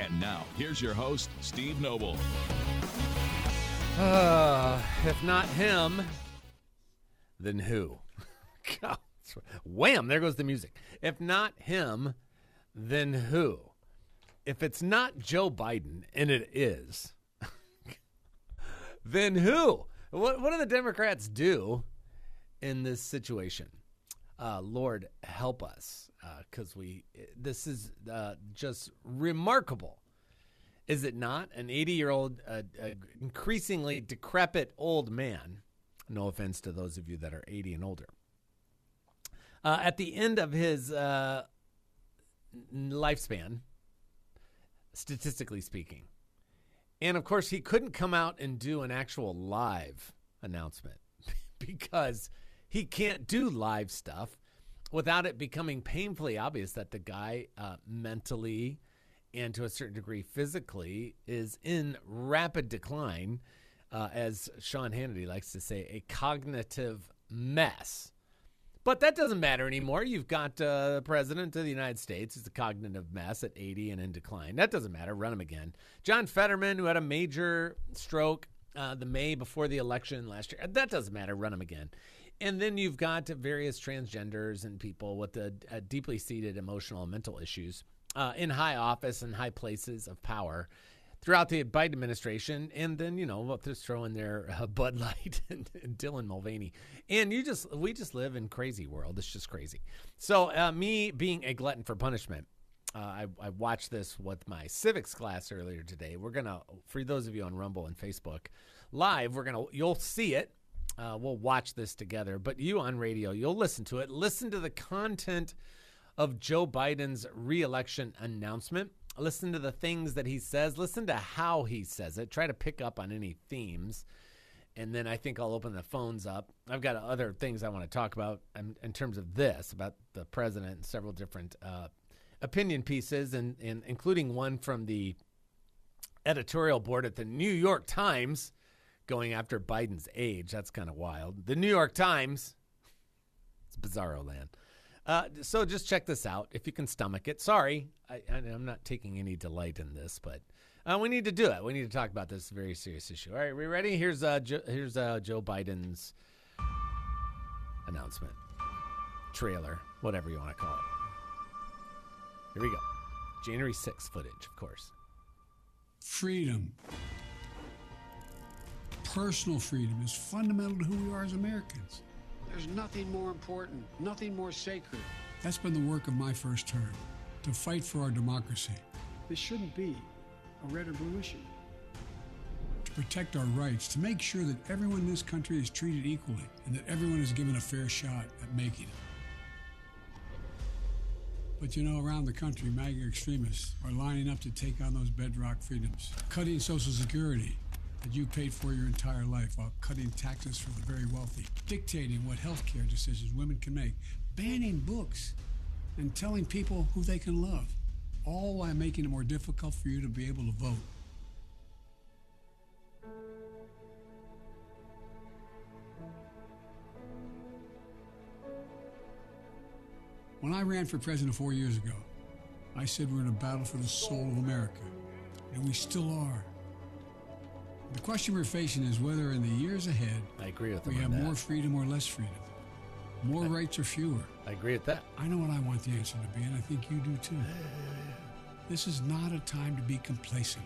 And now, here's your host, Steve Noble. Uh, if not him, then who? God, wham, there goes the music. If not him, then who? If it's not Joe Biden, and it is, then who? What, what do the Democrats do in this situation? Uh, Lord, help us, because uh, we. This is uh, just remarkable, is it not? An 80 year old, uh, increasingly decrepit old man. No offense to those of you that are 80 and older. Uh, at the end of his uh, lifespan, statistically speaking, and of course, he couldn't come out and do an actual live announcement because he can't do live stuff without it becoming painfully obvious that the guy uh, mentally and to a certain degree physically is in rapid decline, uh, as Sean Hannity likes to say, a cognitive mess. But that doesn't matter anymore. You've got uh, the president of the United States is a cognitive mess at 80 and in decline. That doesn't matter. Run him again. John Fetterman, who had a major stroke uh, the May before the election last year, that doesn't matter. Run him again. And then you've got various transgenders and people with the uh, deeply seated emotional and mental issues uh, in high office and high places of power throughout the Biden administration, and then you know just throw in there uh, Bud Light and, and, Dylan Mulvaney, and you just we just live in crazy world. It's just crazy. So uh, me being a glutton for punishment, uh, I, I watched this with my civics class earlier today. We're gonna for those of you on Rumble and Facebook live, we're gonna you'll see it. Uh, we'll watch this together, but you on radio, you'll listen to it. Listen to the content of Joe Biden's reelection announcement listen to the things that he says, listen to how he says it, try to pick up on any themes. And then I think I'll open the phones up. I've got other things I want to talk about in, in terms of this, about the president and several different uh, opinion pieces, and, and including one from the editorial board at the New York Times going after Biden's age. That's kind of wild. The New York Times, it's bizarro land. Uh, so just check this out if you can stomach it. Sorry, I, am not taking any delight in this, but uh, we need to do it. We need to talk about this very serious issue. All right, we ready? Here's uh, jo- here's uh, Joe Biden's announcement, trailer, whatever you want to call it. Here we go. January 6th footage, of course. Freedom. Personal freedom is fundamental to who we are as Americans. There's nothing more important, nothing more sacred. That's been the work of my first term to fight for our democracy. This shouldn't be a red or blue issue. To protect our rights, to make sure that everyone in this country is treated equally and that everyone is given a fair shot at making it. But you know, around the country, MAGA extremists are lining up to take on those bedrock freedoms, cutting Social Security, that you paid for your entire life while cutting taxes for the very wealthy, dictating what health care decisions women can make, banning books, and telling people who they can love, all while making it more difficult for you to be able to vote. When I ran for president four years ago, I said we're in a battle for the soul of America, and we still are. The question we're facing is whether in the years ahead I agree with we have more freedom or less freedom, more I, rights or fewer. I agree with that. I know what I want the answer to be, and I think you do too. This is not a time to be complacent.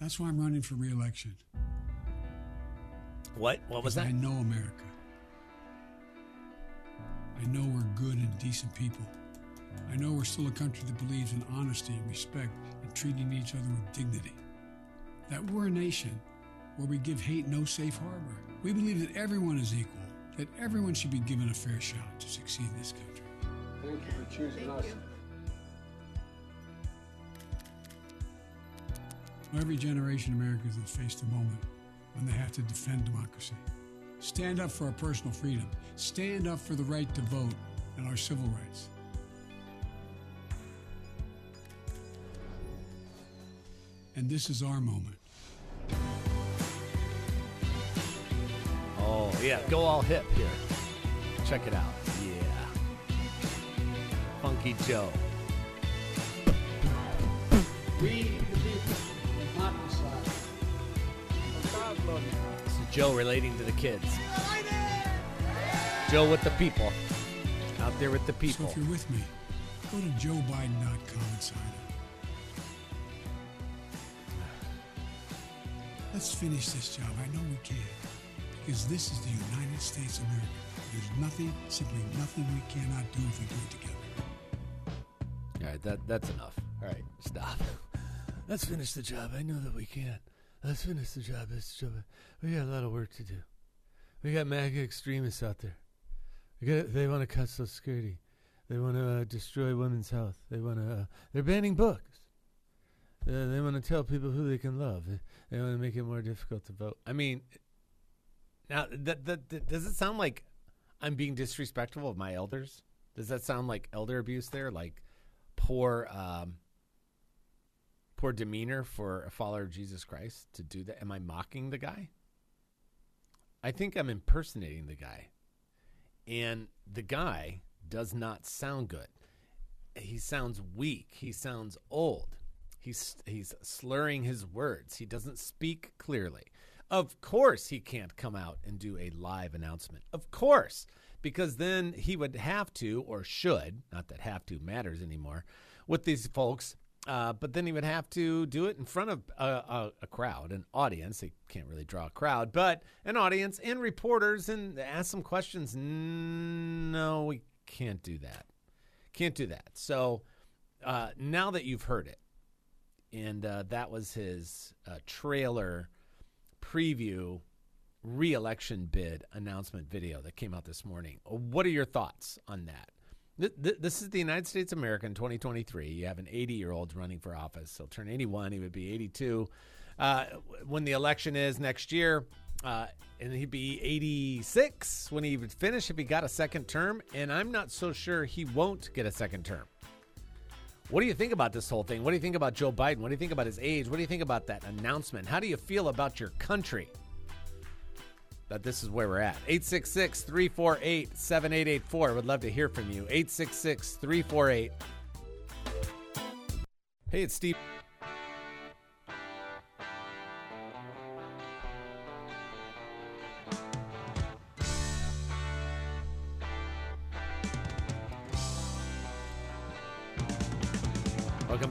That's why I'm running for reelection. What? What was that? I know America. I know we're good and decent people. I know we're still a country that believes in honesty and respect and treating each other with dignity. That we're a nation where we give hate no safe harbor. We believe that everyone is equal, that everyone should be given a fair shot to succeed in this country. Thank you for choosing Thank us. You. Every generation of Americans has faced a moment when they have to defend democracy. Stand up for our personal freedom. Stand up for the right to vote and our civil rights. And this is our moment. Oh, yeah. Go all hip here. Check it out. Yeah. Funky Joe. We, the people, not decide. This is Joe relating to the kids. Joe with the people. Out there with the people. So if you're with me, go to joebiden.com and sign up. Let's finish this job. I know we can. Because this is the United States of America. There's nothing, simply nothing we cannot do if we do it together. All right, that that's enough. All right, stop. Let's finish the job. I know that we can. Let's finish the job. Let's job. We got a lot of work to do. We got MAGA extremists out there. We got, they want to cut Social Security. They want to uh, destroy women's health. They want to. Uh, they're banning books. Uh, they want to tell people who they can love. They, want to make it more difficult to vote. I mean, now that, that, that does it sound like I'm being disrespectful of my elders? Does that sound like elder abuse there? Like poor um, poor demeanor for a follower of Jesus Christ to do that? Am I mocking the guy? I think I'm impersonating the guy. And the guy does not sound good. He sounds weak. He sounds old. He's he's slurring his words. He doesn't speak clearly. Of course he can't come out and do a live announcement. Of course, because then he would have to or should, not that have to matters anymore, with these folks uh, but then he would have to do it in front of a, a, a crowd, an audience. He can't really draw a crowd, but an audience and reporters and ask some questions. No, we can't do that. Can't do that. So uh, now that you've heard it, and uh, that was his uh, trailer preview reelection bid announcement video that came out this morning. What are your thoughts on that? Th- th- This is the United States America in 2023. You have an 80 year old running for office. He'll turn 81. He would be 82 uh, when the election is next year. Uh, and he'd be 86 when he would finish if he got a second term. And I'm not so sure he won't get a second term. What do you think about this whole thing? What do you think about Joe Biden? What do you think about his age? What do you think about that announcement? How do you feel about your country? That this is where we're at. 866 348 7884. Would love to hear from you. 866 348. Hey, it's Steve.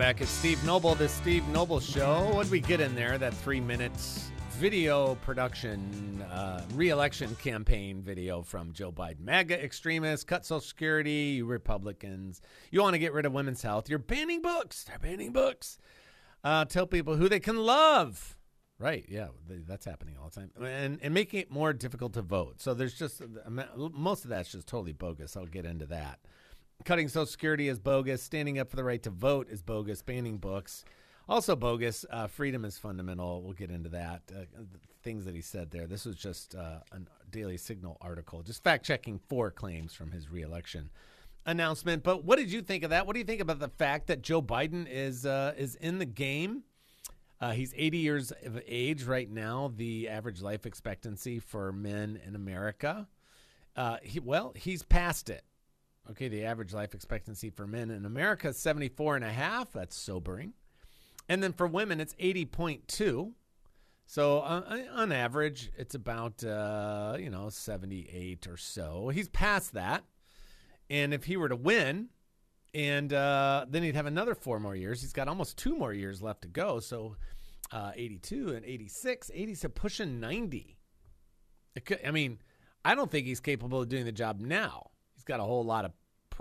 Back. It's Steve Noble, the Steve Noble Show. What did we get in there? That three minutes video production, uh, re-election campaign video from Joe Biden. MAGA extremists, cut Social Security, you Republicans. You want to get rid of women's health. You're banning books. They're banning books. Uh, tell people who they can love. Right, yeah, that's happening all the time, and and making it more difficult to vote. So there's just most of that's just totally bogus. I'll get into that. Cutting Social Security is bogus. Standing up for the right to vote is bogus. Banning books, also bogus. Uh, freedom is fundamental. We'll get into that. Uh, things that he said there. This was just uh, a Daily Signal article, just fact checking four claims from his reelection announcement. But what did you think of that? What do you think about the fact that Joe Biden is uh, is in the game? Uh, he's 80 years of age right now. The average life expectancy for men in America. Uh, he, well, he's past it. Okay, the average life expectancy for men in America is 74 and a half. That's sobering. And then for women, it's 80.2. So uh, on average, it's about, uh, you know, 78 or so. He's past that. And if he were to win, and uh, then he'd have another four more years. He's got almost two more years left to go. So uh, 82 and 86, 80 to pushing 90. It could, I mean, I don't think he's capable of doing the job now. He's got a whole lot of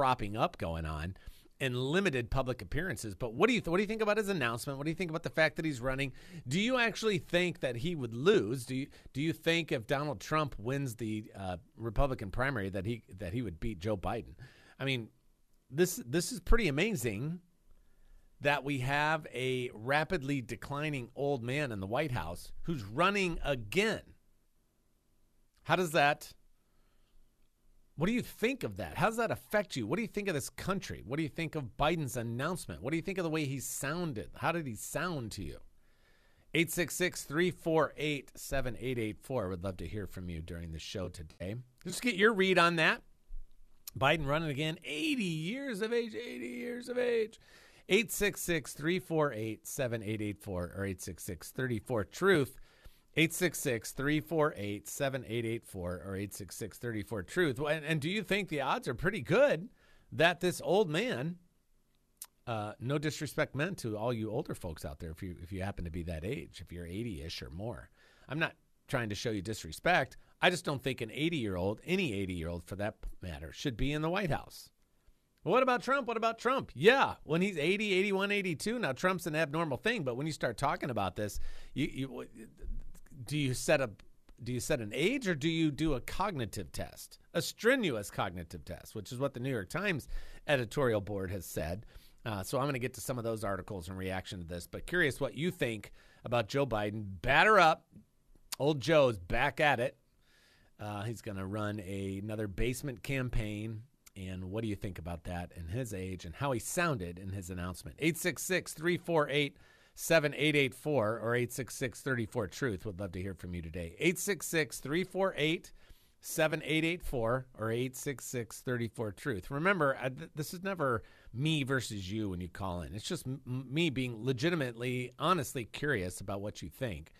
propping up going on and limited public appearances. But what do you th- what do you think about his announcement? What do you think about the fact that he's running? Do you actually think that he would lose? Do you do you think if Donald Trump wins the uh, Republican primary that he that he would beat Joe Biden? I mean, this this is pretty amazing that we have a rapidly declining old man in the White House who's running again. How does that what do you think of that? How does that affect you? What do you think of this country? What do you think of Biden's announcement? What do you think of the way he sounded? How did he sound to you? 866 348 7884. Would love to hear from you during the show today. Just get your read on that. Biden running again, 80 years of age, 80 years of age. 866 348 7884 or 866 34 Truth. 866 348 7884 or 866 34 Truth. And, and, do you think the odds are pretty good that this old man, uh, no disrespect meant to all you older folks out there, if you, if you happen to be that age, if you're 80 ish or more, I'm not trying to show you disrespect. I just don't think an 80 year old, any 80 year old for that matter, should be in the White House. What about Trump? What about Trump? Yeah, when he's 80, 81, 82, now Trump's an abnormal thing, but when you start talking about this, you, you do you set a do you set an age or do you do a cognitive test, a strenuous cognitive test, which is what the New York Times editorial board has said. Uh, so I'm going to get to some of those articles in reaction to this, but curious what you think about Joe Biden. Batter up, old Joe's back at it. Uh, he's going to run a, another basement campaign. And what do you think about that and his age and how he sounded in his announcement? 866 348 7884 or 866 34 Truth. Would love to hear from you today. 866 348 7884 or 866 34 Truth. Remember, I, th- this is never me versus you when you call in. It's just m- me being legitimately, honestly curious about what you think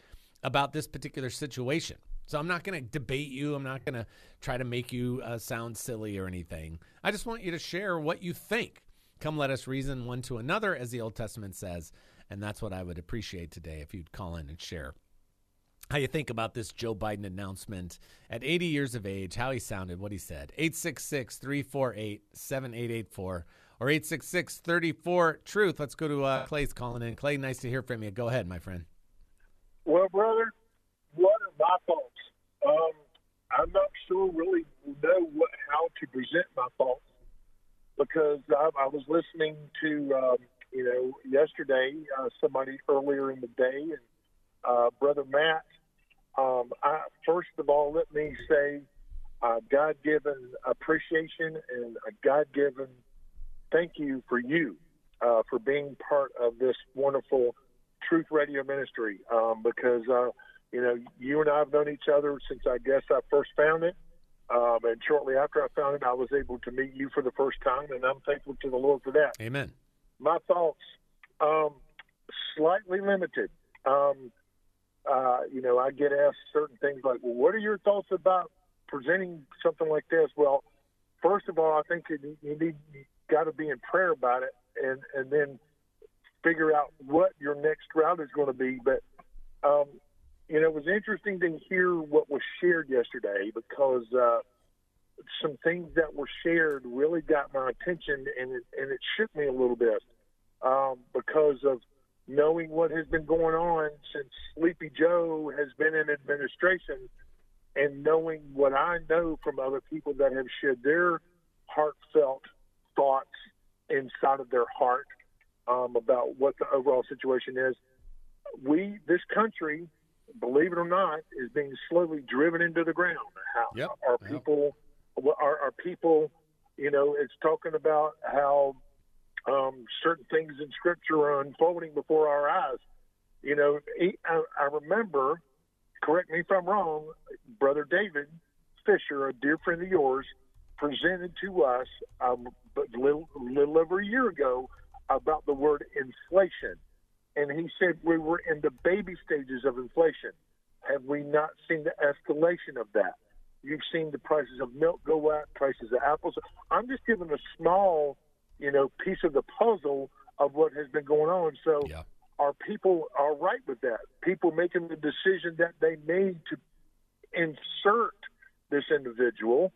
about this particular situation. So I'm not going to debate you. I'm not going to try to make you uh, sound silly or anything. I just want you to share what you think. Come let us reason one to another, as the Old Testament says. And that's what I would appreciate today if you'd call in and share how you think about this Joe Biden announcement at 80 years of age, how he sounded, what he said. 866 348 7884 or 866 34 Truth. Let's go to uh, Clay's calling in. Clay, nice to hear from you. Go ahead, my friend. Well, brother, what are my thoughts? Um, I'm not sure really know what how to present my thoughts because I, I was listening to um, you know, yesterday, uh, somebody earlier in the day, and uh, Brother Matt. Um, I, first of all, let me say uh, God given appreciation and a God given thank you for you uh, for being part of this wonderful Truth Radio ministry um, because, uh, you know, you and I have known each other since I guess I first found it. Um, and shortly after I found it, I was able to meet you for the first time, and I'm thankful to the Lord for that. Amen my thoughts um, slightly limited. Um, uh, you know, I get asked certain things like, "Well, what are your thoughts about presenting something like this?" Well, first of all, I think you, you need got to be in prayer about it, and and then figure out what your next route is going to be. But um, you know, it was interesting to hear what was shared yesterday because uh, some things that were shared really got my attention, and it, and it shook me a little bit um, because of knowing what has been going on since Sleepy Joe has been in administration, and knowing what I know from other people that have shared their heartfelt thoughts inside of their heart um, about what the overall situation is. We, this country, believe it or not, is being slowly driven into the ground. How yep. our people our, our people, you know, it's talking about how um, certain things in Scripture are unfolding before our eyes. You know, I, I remember, correct me if I'm wrong, Brother David Fisher, a dear friend of yours, presented to us um, a little, little over a year ago about the word inflation. And he said we were in the baby stages of inflation. Have we not seen the escalation of that? You've seen the prices of milk go up, prices of apples. I'm just giving a small, you know, piece of the puzzle of what has been going on. So, yeah. are people all right with that? People making the decision that they made to insert this individual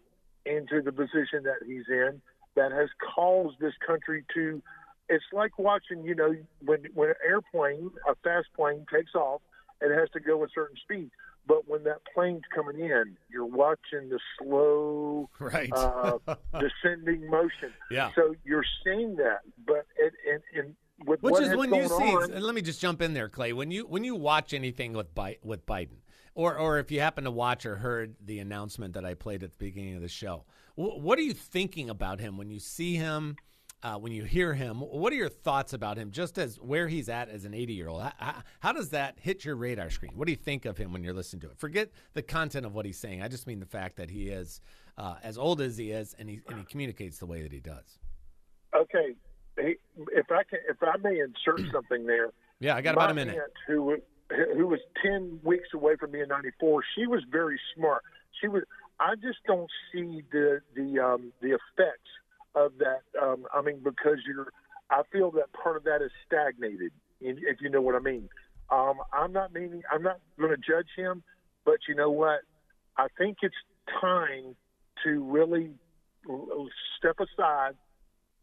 into the position that he's in that has caused this country to it's like watching you know when when an airplane a fast plane takes off it has to go a certain speed but when that plane's coming in, you're watching the slow, right. uh, descending motion. Yeah. So you're seeing that, but it, and, and with Which is when you see. on, Let me just jump in there, Clay. When you when you watch anything with Bi- with Biden, or or if you happen to watch or heard the announcement that I played at the beginning of the show, wh- what are you thinking about him when you see him? Uh, when you hear him, what are your thoughts about him? Just as where he's at as an 80 year old, how, how does that hit your radar screen? What do you think of him when you're listening to it? Forget the content of what he's saying. I just mean the fact that he is uh, as old as he is, and he and he communicates the way that he does. okay, he, if I can, if I may insert something there. Yeah, I got about a minute. aunt who who was ten weeks away from me in '94. She was very smart. She was. I just don't see the the um, the effects of that. Um, I mean, because you're. I feel that part of that is stagnated. If you know what I mean. Um, I'm not meaning. I'm not going to judge him, but you know what? I think it's time to really step aside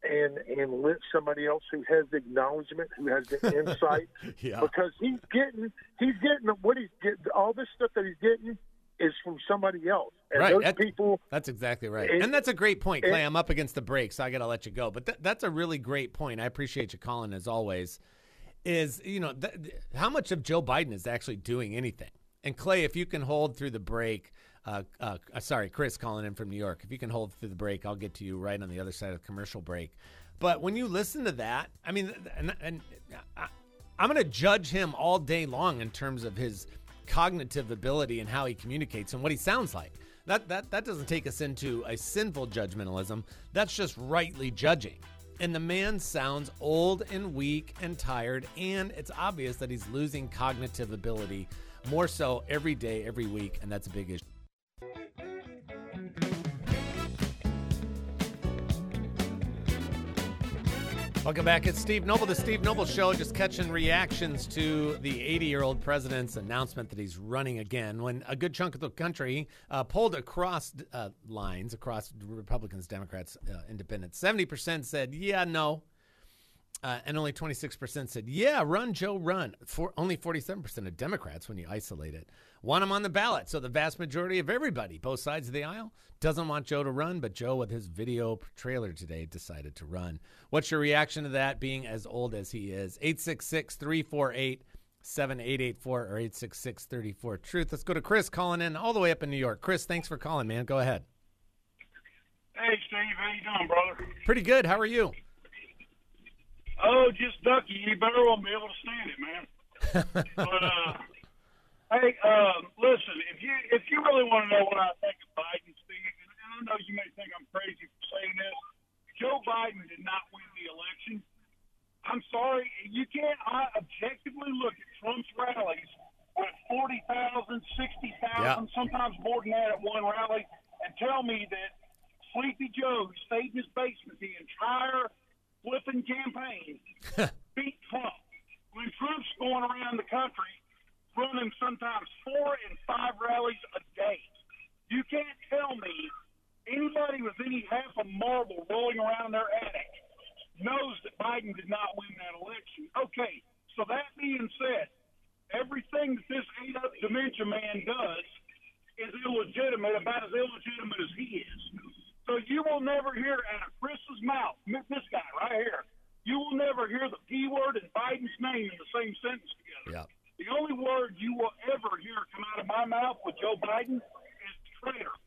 and and let somebody else who has the acknowledgement, who has the insight, Yeah. because he's getting he's getting what he's getting. All this stuff that he's getting is from somebody else, and Right, those that- people. That's exactly right. It- and that's a great point, Clay. it- I'm up against the break, so I got to let you go. But th- that's a really great point. I appreciate you calling as always. Is, you know, th- th- how much of Joe Biden is actually doing anything? And Clay, if you can hold through the break, uh, uh, uh, sorry, Chris calling in from New York. If you can hold through the break, I'll get to you right on the other side of the commercial break. But when you listen to that, I mean, and, and I, I'm going to judge him all day long in terms of his cognitive ability and how he communicates and what he sounds like. That that that doesn't take us into a sinful judgmentalism. That's just rightly judging. And the man sounds old and weak and tired, and it's obvious that he's losing cognitive ability more so every day, every week, and that's a big issue. Welcome back. It's Steve Noble, the Steve Noble Show, just catching reactions to the 80 year old president's announcement that he's running again. When a good chunk of the country uh, pulled across uh, lines, across Republicans, Democrats, uh, Independents, 70% said, yeah, no. Uh, and only 26% said, yeah, run, Joe, run. For only 47% of Democrats, when you isolate it, want him on the ballot. So the vast majority of everybody, both sides of the aisle, doesn't want Joe to run, but Joe, with his video trailer today, decided to run. What's your reaction to that being as old as he is? 866 348 7884 or 866 34 Truth. Let's go to Chris calling in all the way up in New York. Chris, thanks for calling, man. Go ahead. Hey, Steve, how you doing, brother? Pretty good. How are you? Oh, just ducky. You better won't be able to stand it, man. but uh, hey, um, listen, if you if you really want to know what I think of Biden, Steve, and I know you may think I'm crazy for saying this, Joe Biden did not win the election. I'm sorry, you can't uh, objectively look at Trump's rallies with 40,000, 60,000, Yeah. sometimes more than that at one rally, and tell me that Sleepy Joe who stayed in his basement the entire flipping campaign beat Trump. When Trump's going around the country running sometimes four and five rallies a day, you can't tell me anybody with any half a marble rolling around their attic knows that Biden did not win that election. Okay, so that being said, everything that this eight up dementia man does is illegitimate, about as illegitimate as he is. So you will never hear out of Chris's mouth, this guy right here, you will never hear the P word and Biden's name in the same sentence together. Yeah. The only word you will ever hear come out of my mouth with Joe Biden is traitor,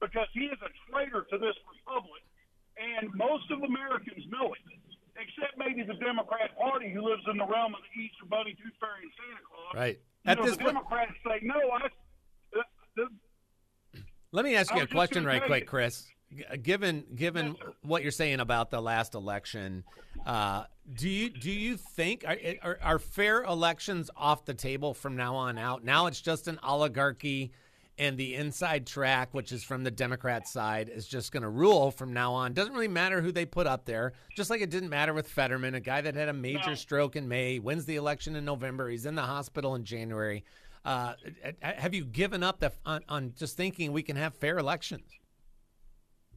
because he is a traitor to this republic, and most of Americans know it, except maybe the Democrat Party who lives in the realm of the Easter Bunny, Tooth Fairy, and Santa Claus. Right. You At know, this the point- Democrats say no. I. The, the, Let me ask you a question right quick, you. Chris. G- Given given what you're saying about the last election, uh, do you do you think are, are, are fair elections off the table from now on out? Now it's just an oligarchy, and the inside track, which is from the Democrat side, is just going to rule from now on. Doesn't really matter who they put up there. Just like it didn't matter with Fetterman, a guy that had a major No. stroke in May, wins the election in November. He's in the hospital in January. Uh, have you given up the, on, on just thinking we can have fair elections?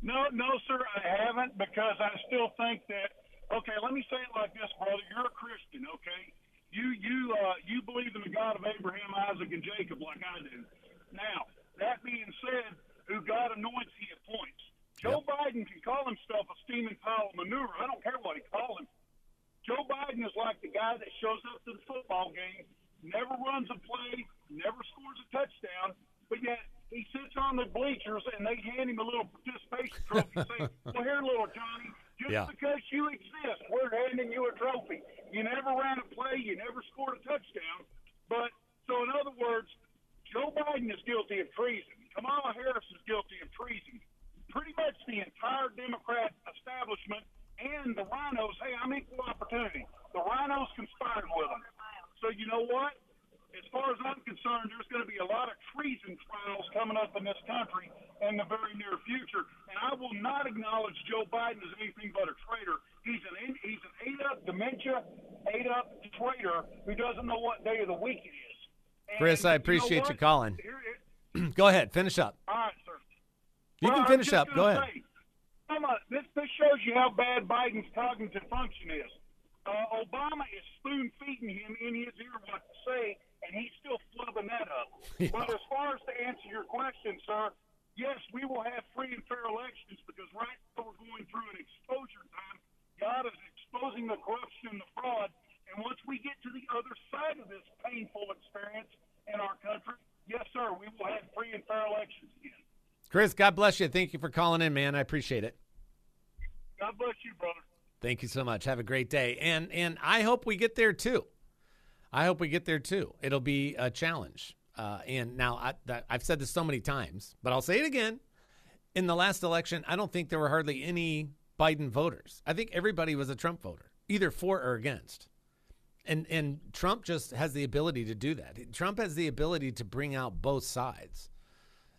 No, no, sir, I haven't because I still think that. Okay, let me say it like this, brother. You're a Christian, okay? You you uh, you believe in the God of Abraham, Isaac, and Jacob like I do. Now, that being said, who God anoints, He appoints. Joe Biden can call himself a steaming pile of manure. I don't care what he calls him. Joe Biden is like the guy that shows up to the football game, never runs a play, never scores a touchdown, but yet he sits on the bleachers and they hand him a little participation trophy, saying, "Well, here, little Johnny, just Yeah. because you exist, we're handing you a trophy. You never ran a play, you never scored a touchdown, but so in other words, Joe Biden is guilty of treason. Kamala Harris is guilty of treason. Pretty much the entire Democrat establishment and the RINOs. Hey, I'm equal opportunity. The RINOs conspired with them. So you know what? As far as I'm concerned, there's going to be a lot of treason trials coming up in this country in the very near future, and I will not acknowledge Joe Biden as anything but a traitor. He's an he's an ate up dementia, ate up traitor who doesn't know what day of the week it is. And Chris, I you know appreciate you calling. Go ahead, finish up. all right, sir. You Well, can finish up. Go ahead. say, this, this shows you how bad Biden's cognitive function is. Uh, Obama is spoon feeding him in his ear what to say, and he's still flubbing that up. But as far as to answer your question, sir, yes, we will have free and fair elections because right now we're going through an exposure time. God is exposing the corruption and the fraud. And once we get to the other side of this painful experience in our country, yes, sir, we will have free and fair elections again. Chris, God bless you. Thank you for calling in, man. I appreciate it. God bless you, brother. Thank you so much. Have a great day. And and I hope we get there too. I hope we get there too. It'll be a challenge. Uh, and now I, that, I've said this so many times, but I'll say it again. In the last election, I don't think there were hardly any Biden voters. I think everybody was a Trump voter, either for or against. And and Trump just has the ability to do that. Trump has the ability to bring out both sides.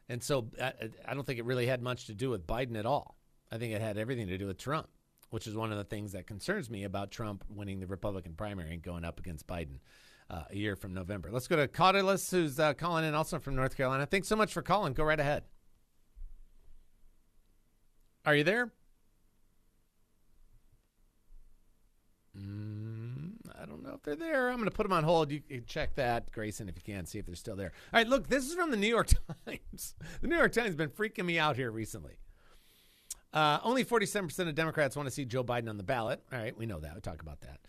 And so I, I don't think it really had much to do with Biden at all. I think it had everything to do with Trump, which is one of the things that concerns me about Trump winning the Republican primary and going up against Biden uh, a year from November. Let's go to Caudelus, who's uh, calling in also from North Carolina. Thanks so much for calling. Go right ahead. Are you there? Mm, If they're there. I'm going to put them on hold. You can check that, Grayson, if you can, see if they're still there. All right, look, this is from the New York Times. The New York Times has been freaking me out here recently. Uh, only 47% of Democrats want to see Joe Biden on the ballot. All right, we know that. We talk about that.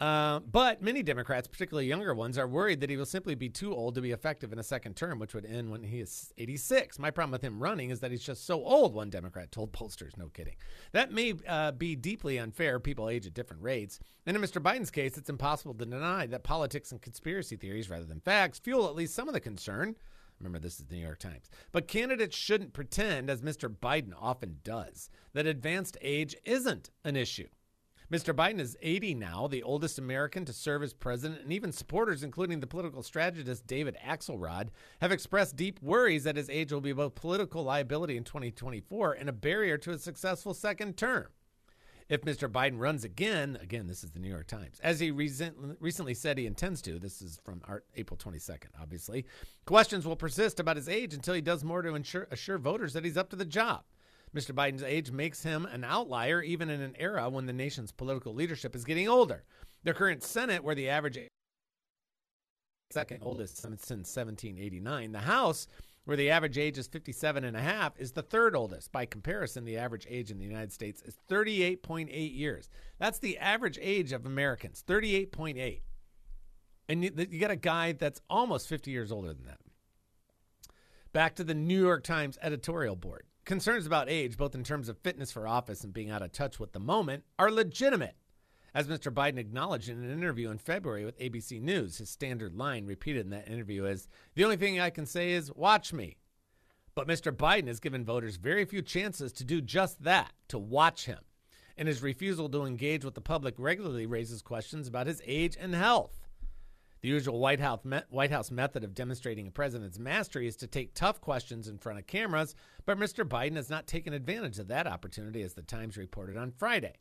Uh, but many Democrats, particularly younger ones, are worried that he will simply be too old to be effective in a second term, which would end when he is 86. My problem with him running is that he's just so old, one Democrat told pollsters. No kidding. That may uh, be deeply unfair. People age at different rates. And in Mr. Biden's case, it's impossible to deny that politics and conspiracy theories, rather than facts, fuel at least some of the concern. Remember, this is the New York Times. But candidates shouldn't pretend, as Mr. Biden often does, that advanced age isn't an issue. Mr. Biden is 80 now, the oldest American to serve as president, and even supporters, including the political strategist David Axelrod, have expressed deep worries that his age will be both political liability in 2024 and a barrier to a successful second term. If Mr. Biden runs again, again, this is the New York Times, as he recent, recently said he intends to, this is from April 22nd, obviously, questions will persist about his age until he does more to ensure, assure voters that he's up to the job. Mr. Biden's age makes him an outlier even in an era when the nation's political leadership is getting older. The current Senate, where the average age second oldest since 1789, the House, where the average age is 57 and a half, is the third oldest. By comparison, the average age in the United States is 38.8 years. That's the average age of Americans, 38.8. And you, you got a guy that's almost 50 years older than that. Back to the New York Times editorial board. Concerns about age, both in terms of fitness for office and being out of touch with the moment, are legitimate. As Mr. Biden acknowledged in an interview in February with ABC News, his standard line repeated in that interview is The only thing I can say is, watch me. But Mr. Biden has given voters very few chances to do just that, to watch him. And his refusal to engage with the public regularly raises questions about his age and health. The usual White House, White House method of demonstrating a president's mastery is to take tough questions in front of cameras, but Mr. Biden has not taken advantage of that opportunity, as the Times reported on Friday.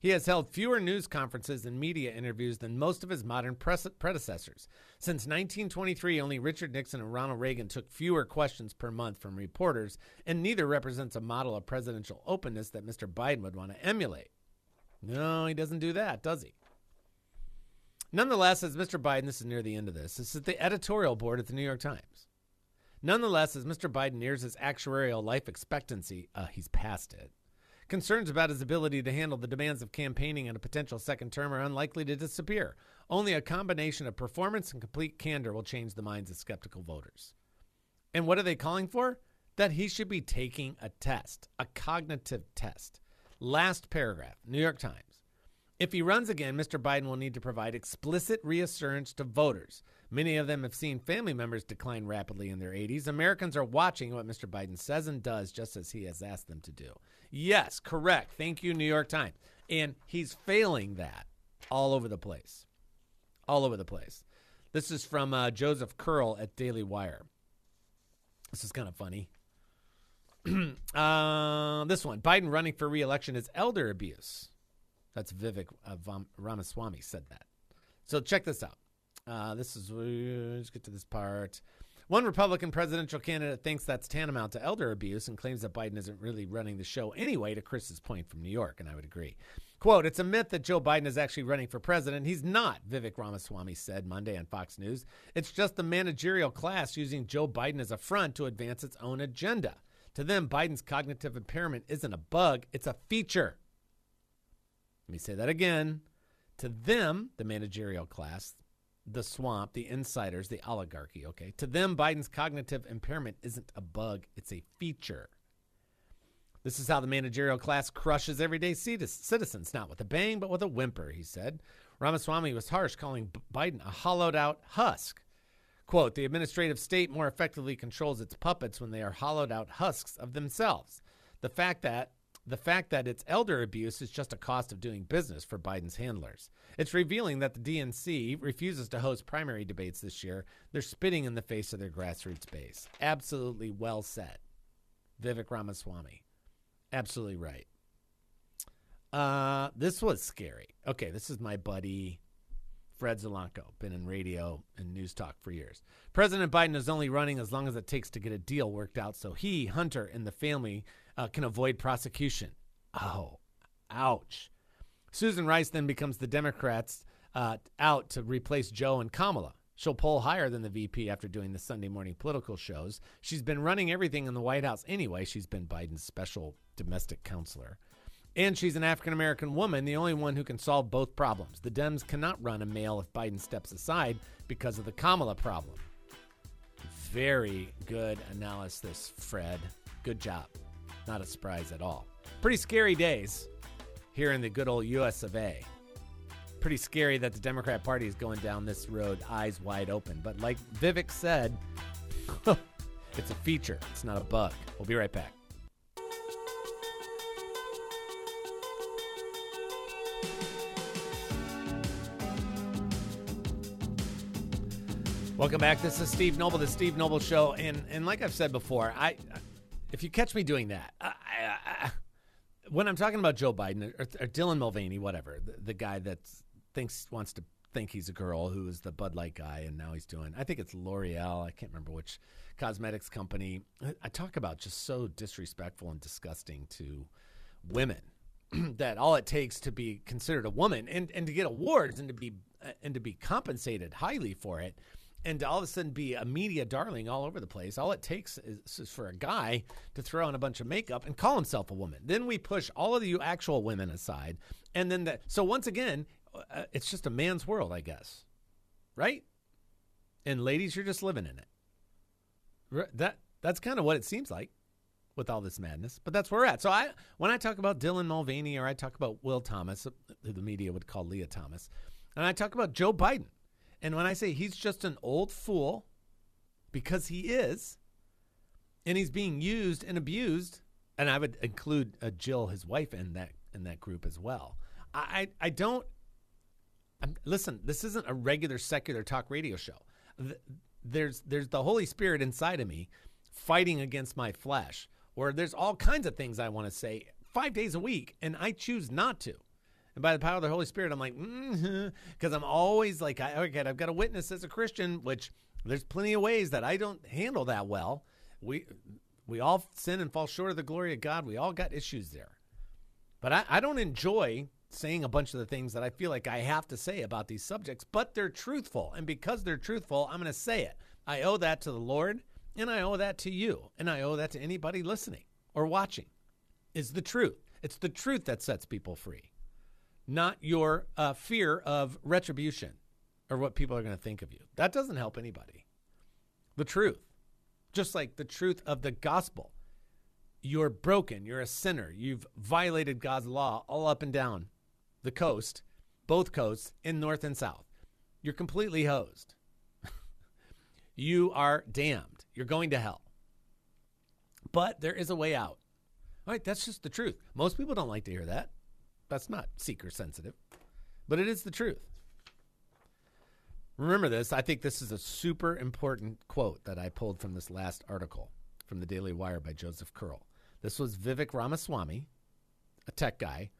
He has held fewer news conferences and media interviews than most of his modern predecessors. Since 1923, only Richard Nixon and Ronald Reagan took fewer questions per month from reporters, and neither represents a model of presidential openness that Mr. Biden would want to emulate. No, he doesn't do that, does he? Nonetheless, as Mr. Biden, this is near the end of this, this is the editorial board at the New York Times. Nonetheless, as Mr. Biden nears his actuarial life expectancy, uh, he's past it. Concerns about his ability to handle the demands of campaigning and a potential second term are unlikely to disappear. Only a combination of performance and complete candor will change the minds of skeptical voters. And what are they calling for? That he should be taking a test, a cognitive test. Last paragraph, New York Times. If he runs again, Mr. Biden will need to provide explicit reassurance to voters. Many of them have seen family members decline rapidly in their 80s. Americans are watching what Mr. Biden says and does just as he has asked them to do. Yes, correct. Thank you, New York Times. And he's failing that all over the place. All over the place. This is from uh, Joseph Curl at Daily Wire. This is kind of funny. uh, this one Biden running for reelection is elder abuse. That's Vivek uh, Ramaswamy said that. So check this out. Uh, this is, let's get to this part. One Republican presidential candidate thinks that's tantamount to elder abuse and claims that Biden isn't really running the show anyway, to Chris's point from New York, and I would agree. Quote, it's a myth that Joe Biden is actually running for president. He's not, Vivek Ramaswamy said Monday on Fox News. It's just the managerial class using Joe Biden as a front to advance its own agenda. To them, Biden's cognitive impairment isn't a bug, it's a feature. Let me say that again. To them, the managerial class, the swamp, the insiders, the oligarchy, okay? To them, Biden's cognitive impairment isn't a bug, it's a feature. This is how the managerial class crushes everyday citizens, not with a bang, but with a whimper, he said. Ramaswamy was harsh, calling Biden a hollowed out husk. Quote, the administrative state more effectively controls its puppets when they are hollowed out husks of themselves. The fact that the fact that it's elder abuse is just a cost of doing business for Biden's handlers. It's revealing that the DNC refuses to host primary debates this year. They're spitting in the face of their grassroots base. Absolutely well said. Vivek Ramaswamy. Absolutely right. Uh, this was scary. Okay, this is my buddy Fred Zalanko, been in radio and news talk for years. President Biden is only running as long as it takes to get a deal worked out so he, Hunter, and the family uh, can avoid prosecution. Oh, ouch. Susan Rice then becomes the Democrats uh, out to replace Joe and Kamala. She'll poll higher than the VP after doing the Sunday morning political shows. She's been running everything in the White House anyway. She's been Biden's special domestic counselor. And she's an African American woman, the only one who can solve both problems. The Dems cannot run a male if Biden steps aside because of the Kamala problem. Very good analysis, Fred. Good job. Not a surprise at all. Pretty scary days here in the good old US of A. Pretty scary that the Democrat Party is going down this road eyes wide open. But like Vivek said, it's a feature, it's not a bug. We'll be right back. Welcome back. This is Steve Noble, the Steve Noble Show, and and like I've said before, I if you catch me doing that, I, I, I, when I'm talking about Joe Biden or, or Dylan Mulvaney, whatever, the, the, guy that thinks wants to think he's a girl who is the Bud Light guy, and now he's doing, I think it's L'Oreal. I can't remember which cosmetics company. I talk about just so disrespectful and disgusting to women that all it takes to be considered a woman and, and to get awards and to be uh, and to be compensated highly for it and all of a sudden be a media darling all over the place. All it takes is, is, for a guy to throw on a bunch of makeup and call himself a woman. Then we push all of you actual women aside, and then that. So once again, uh, it's just a man's world, I guess, right? And ladies, you're just living in it. That that's kind of what it seems like with all this madness. But that's where we're at. So I, when I talk about Dylan Mulvaney or I talk about Will Thomas, who the media would call Lia Thomas, and I talk about Joe Biden and when I say he's just an old fool, because he is, and he's being used and abused, and I would include uh, Jill, his wife, in that in that group as well. I I, don't. I'm, listen, this isn't a regular secular talk radio show. There's there's the Holy Spirit inside of me fighting against my flesh, or there's all kinds of things I want to say five days a week, and I choose not to. And by the power of the Holy Spirit, I'm like, because mm-hmm. I'm always like, I, okay, I've got a witness as a Christian, which there's plenty of ways that I don't handle that well. We we all sin and fall short of the glory of God. We all got issues there. But I, I don't enjoy saying a bunch of the things that I feel like I have to say about these subjects, but they're truthful. And because they're truthful, I'm going to say it. I owe that to the Lord, and I owe that to you, and I owe that to anybody listening or watching. Is the truth. It's the truth that sets people free not your uh, fear of retribution. or what people are going to think of you. That doesn't help anybody. The truth, just like the truth of the gospel. You're broken. You're a sinner. You've violated God's law all up and down the coast, both coasts, in north and south. You're completely hosed. you are damned. You're going to hell. But there is a way out. All right, that's just the truth. Most people don't like to hear that. That's not seeker sensitive, but it is the truth. Remember this. I think this is a super important quote that I pulled from this last article from the Daily Wire by Joseph Curl. This was Vivek Ramaswamy, a tech guy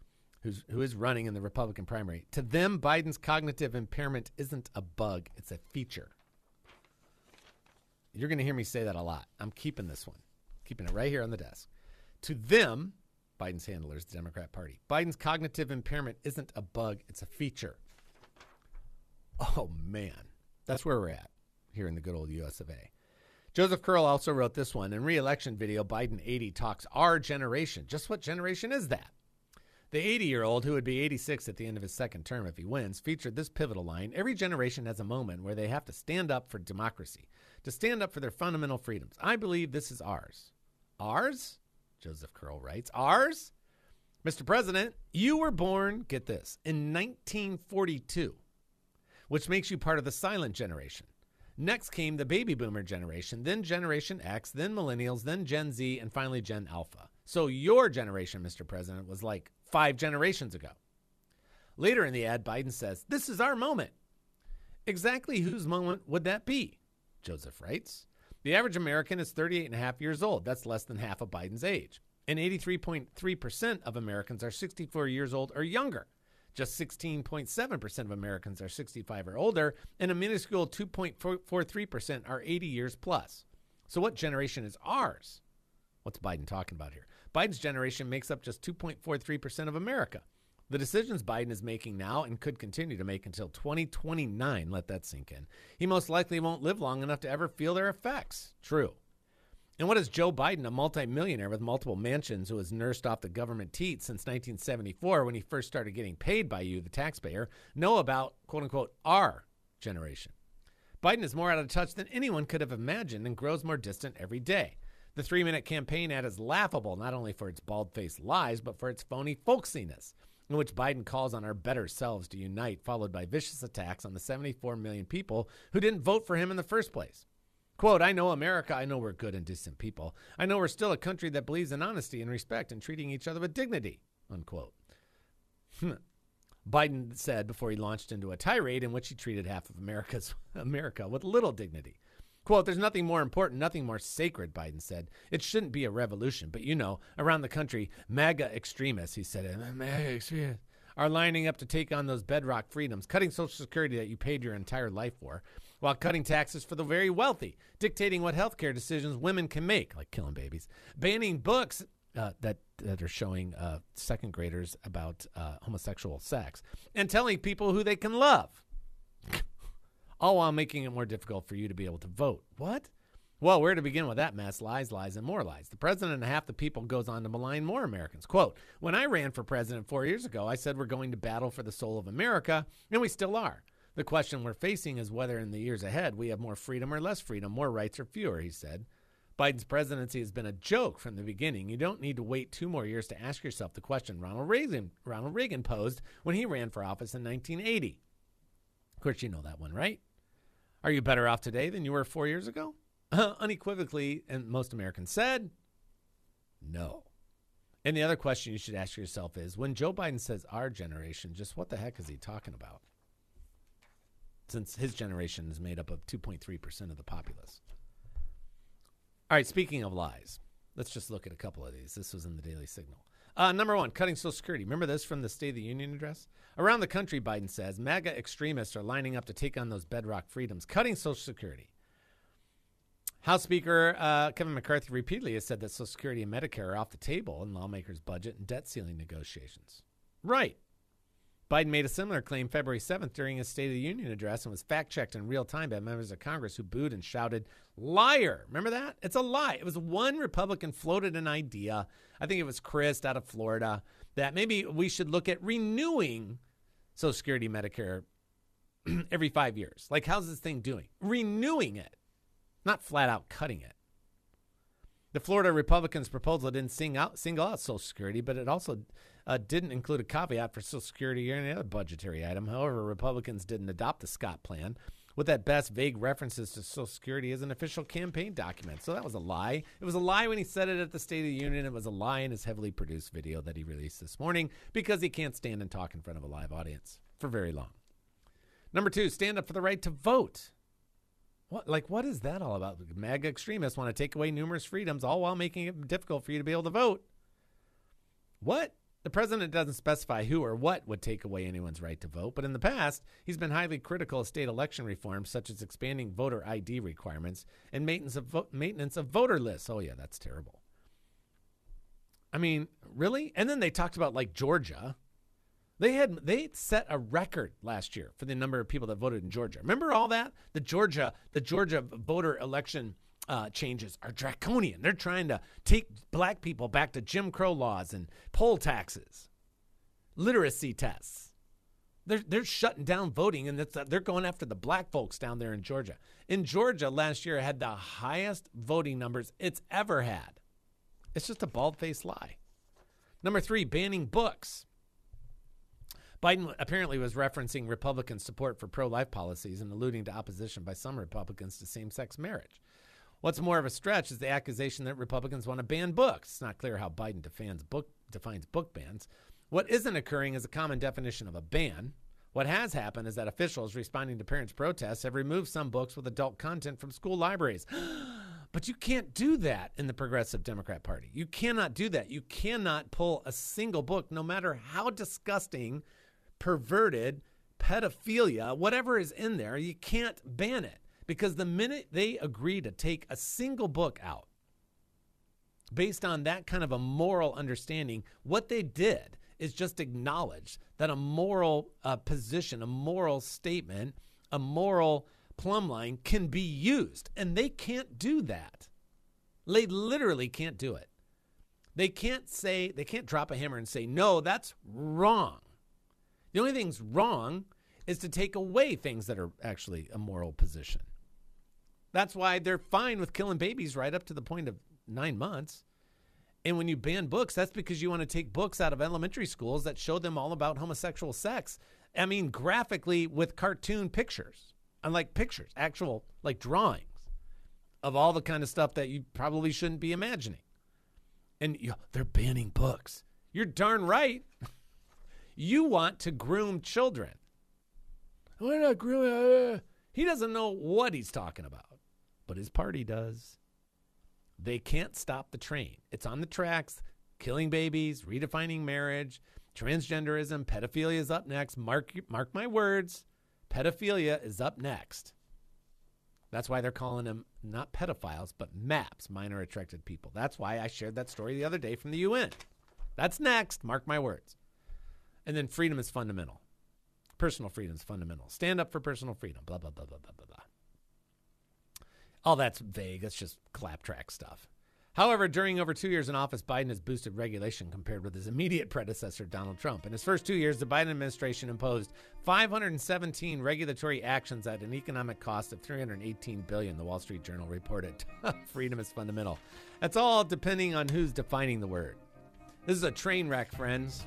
who's, who is running in the Republican primary. To them, Biden's cognitive impairment isn't a bug, it's a feature. You're going to hear me say that a lot. I'm keeping this one, keeping it right here on the desk. To them, Biden's handlers, the Democrat Party, Biden's cognitive impairment isn't a bug, it's a feature. Oh, man. That's where we're at here in the good old US of A. Joseph Curl also wrote this one in re-election video. Biden 80 talks our generation. Just what generation is that? The 80 year old, who would be 86 at the end of his second term if he wins, featured this pivotal line Every generation has a moment where they have to stand up for democracy, to stand up for their fundamental freedoms. I believe this is ours. Ours? Joseph Curl writes. Ours? Mr. President, you were born, get this, in 1942 which makes you part of the silent generation. Next came the baby boomer generation, then Generation X, then millennials, then Gen Z, and finally Gen Alpha. So your generation, Mr. President, was like five generations ago. Later in the ad, Biden says, This is our moment. Exactly whose moment would that be? Joseph writes. The average American is 38 and a half years old. That's less than half of Biden's age. And 83.3% of Americans are 64 years old or younger. Just 16.7% of Americans are 65 or older, and a minuscule 2.43% are 80 years plus. So, what generation is ours? What's Biden talking about here? Biden's generation makes up just 2.43% of America. The decisions Biden is making now and could continue to make until 2029, let that sink in. He most likely won't live long enough to ever feel their effects. True. And what does Joe Biden, a multimillionaire with multiple mansions who has nursed off the government teat since 1974 when he first started getting paid by you, the taxpayer, know about quote unquote our generation? Biden is more out of touch than anyone could have imagined and grows more distant every day. The three minute campaign ad is laughable not only for its bald faced lies, but for its phony folksiness, in which Biden calls on our better selves to unite, followed by vicious attacks on the 74 million people who didn't vote for him in the first place. Quote, I know America. I know we're good and decent people. I know we're still a country that believes in honesty and respect and treating each other with dignity. Unquote. Biden said before he launched into a tirade in which he treated half of America's America with little dignity. Quote, there's nothing more important, nothing more sacred, Biden said. It shouldn't be a revolution, but you know, around the country, MAGA extremists, he said, MAGA extremists, are lining up to take on those bedrock freedoms, cutting Social Security that you paid your entire life for, while cutting taxes for the very wealthy, dictating what healthcare decisions women can make, like killing babies, banning books uh, that that are showing uh, second graders about uh, homosexual sex, and telling people who they can love, Oh, all while making it more difficult for you to be able to vote. What? Well, where to begin with that mess? Lies, lies, and more lies. The president and half the people goes on to malign more Americans. Quote, when I ran for president four years ago, I said we're going to battle for the soul of America, and we still are. The question we're facing is whether in the years ahead we have more freedom or less freedom, more rights or fewer, he said. Biden's presidency has been a joke from the beginning. You don't need to wait two more years to ask yourself the question Ronald Reagan, Ronald Reagan posed when he ran for office in 1980. Of course, you know that one, right? Are you better off today than you were four years ago? Uh-huh. unequivocally, and most Americans said, no. And the other question you should ask yourself is when Joe Biden says our generation, just what the heck is he talking about? since his generation is made up of 2.3% of the populace. All right, speaking of lies, let's just look at a couple of these. This was in the Daily Signal. Uh, number one, cutting Social Security. Remember this from the State of the Union address? Around the country, Biden says, MAGA extremists are lining up to take on those bedrock freedoms, cutting Social Security. House Speaker uh, Kevin McCarthy repeatedly has said that Social Security and Medicare are off the table in lawmakers' budget and debt ceiling negotiations. Right. Biden made a similar claim February 7th during his State of the Union address and was fact checked in real time by members of Congress who booed and shouted, Liar! Remember that? It's a lie. It was one Republican floated an idea. I think it was Chris out of Florida that maybe we should look at renewing Social Security, Medicare, every five years. Like, how's this thing doing? Renewing it, not flat out cutting it. The Florida Republicans' proposal didn't sing out, single out Social Security, but it also uh, didn't include a caveat for Social Security or any other budgetary item. However, Republicans didn't adopt the Scott plan, with at best vague references to Social Security as an official campaign document. So that was a lie. It was a lie when he said it at the State of the Union. It was a lie in his heavily produced video that he released this morning because he can't stand and talk in front of a live audience for very long. Number two, stand up for the right to vote. What like what is that all about? MAGA extremists want to take away numerous freedoms, all while making it difficult for you to be able to vote. What? The president doesn't specify who or what would take away anyone's right to vote, but in the past, he's been highly critical of state election reforms, such as expanding voter ID requirements and maintenance of, vo- maintenance of voter lists. Oh, yeah, that's terrible. I mean, really? And then they talked about like Georgia. They had they set a record last year for the number of people that voted in Georgia. Remember all that? The Georgia the Georgia voter election uh, changes are draconian. They're trying to take black people back to Jim Crow laws and poll taxes, literacy tests. They're they're shutting down voting, and that's, they're going after the black folks down there in Georgia. In Georgia, last year had the highest voting numbers it's ever had. It's just a bald faced lie. Number three, banning books. Biden apparently was referencing Republican support for pro life policies and alluding to opposition by some Republicans to same sex marriage. What's more of a stretch is the accusation that Republicans want to ban books. It's not clear how Biden defines book, defines book bans. What isn't occurring is a common definition of a ban. What has happened is that officials responding to parents' protests have removed some books with adult content from school libraries. but you can't do that in the Progressive Democrat Party. You cannot do that. You cannot pull a single book, no matter how disgusting, perverted, pedophilia, whatever is in there, you can't ban it. Because the minute they agree to take a single book out, based on that kind of a moral understanding, what they did is just acknowledge that a moral uh, position, a moral statement, a moral plumb line can be used. And they can't do that. They literally can't do it. They can't say, they can't drop a hammer and say, no, that's wrong. The only thing's wrong is to take away things that are actually a moral position. That's why they're fine with killing babies right up to the point of nine months. And when you ban books, that's because you want to take books out of elementary schools that show them all about homosexual sex. I mean, graphically with cartoon pictures, unlike pictures, actual like drawings of all the kind of stuff that you probably shouldn't be imagining. And you they're banning books. You're darn right. you want to groom children. We're not grooming. Uh, he doesn't know what he's talking about but his party does. They can't stop the train. It's on the tracks, killing babies, redefining marriage, transgenderism, pedophilia is up next. Mark mark my words, pedophilia is up next. That's why they're calling them not pedophiles, but MAPS, minor attracted people. That's why I shared that story the other day from the UN. That's next, mark my words. And then freedom is fundamental. Personal freedom is fundamental. Stand up for personal freedom. Blah, blah, blah, blah, blah, blah, blah. All that's vague. That's just claptrack stuff. However, during over two years in office, Biden has boosted regulation compared with his immediate predecessor, Donald Trump. In his first two years, the Biden administration imposed 517 regulatory actions at an economic cost of 318 billion. The Wall Street Journal reported. Freedom is fundamental. That's all depending on who's defining the word. This is a train wreck, friends.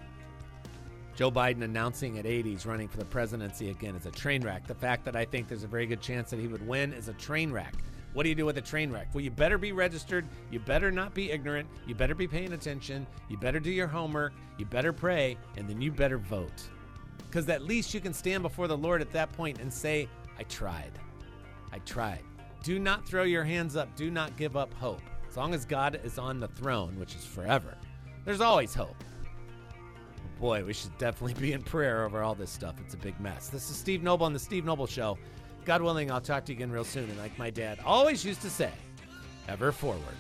Joe Biden announcing at 80 he's running for the presidency again is a train wreck. The fact that I think there's a very good chance that he would win is a train wreck. What do you do with a train wreck? Well, you better be registered. You better not be ignorant. You better be paying attention. You better do your homework. You better pray. And then you better vote. Because at least you can stand before the Lord at that point and say, I tried. I tried. Do not throw your hands up. Do not give up hope. As long as God is on the throne, which is forever, there's always hope. Boy, we should definitely be in prayer over all this stuff. It's a big mess. This is Steve Noble on The Steve Noble Show. God willing, I'll talk to you again real soon. And like my dad always used to say, ever forward.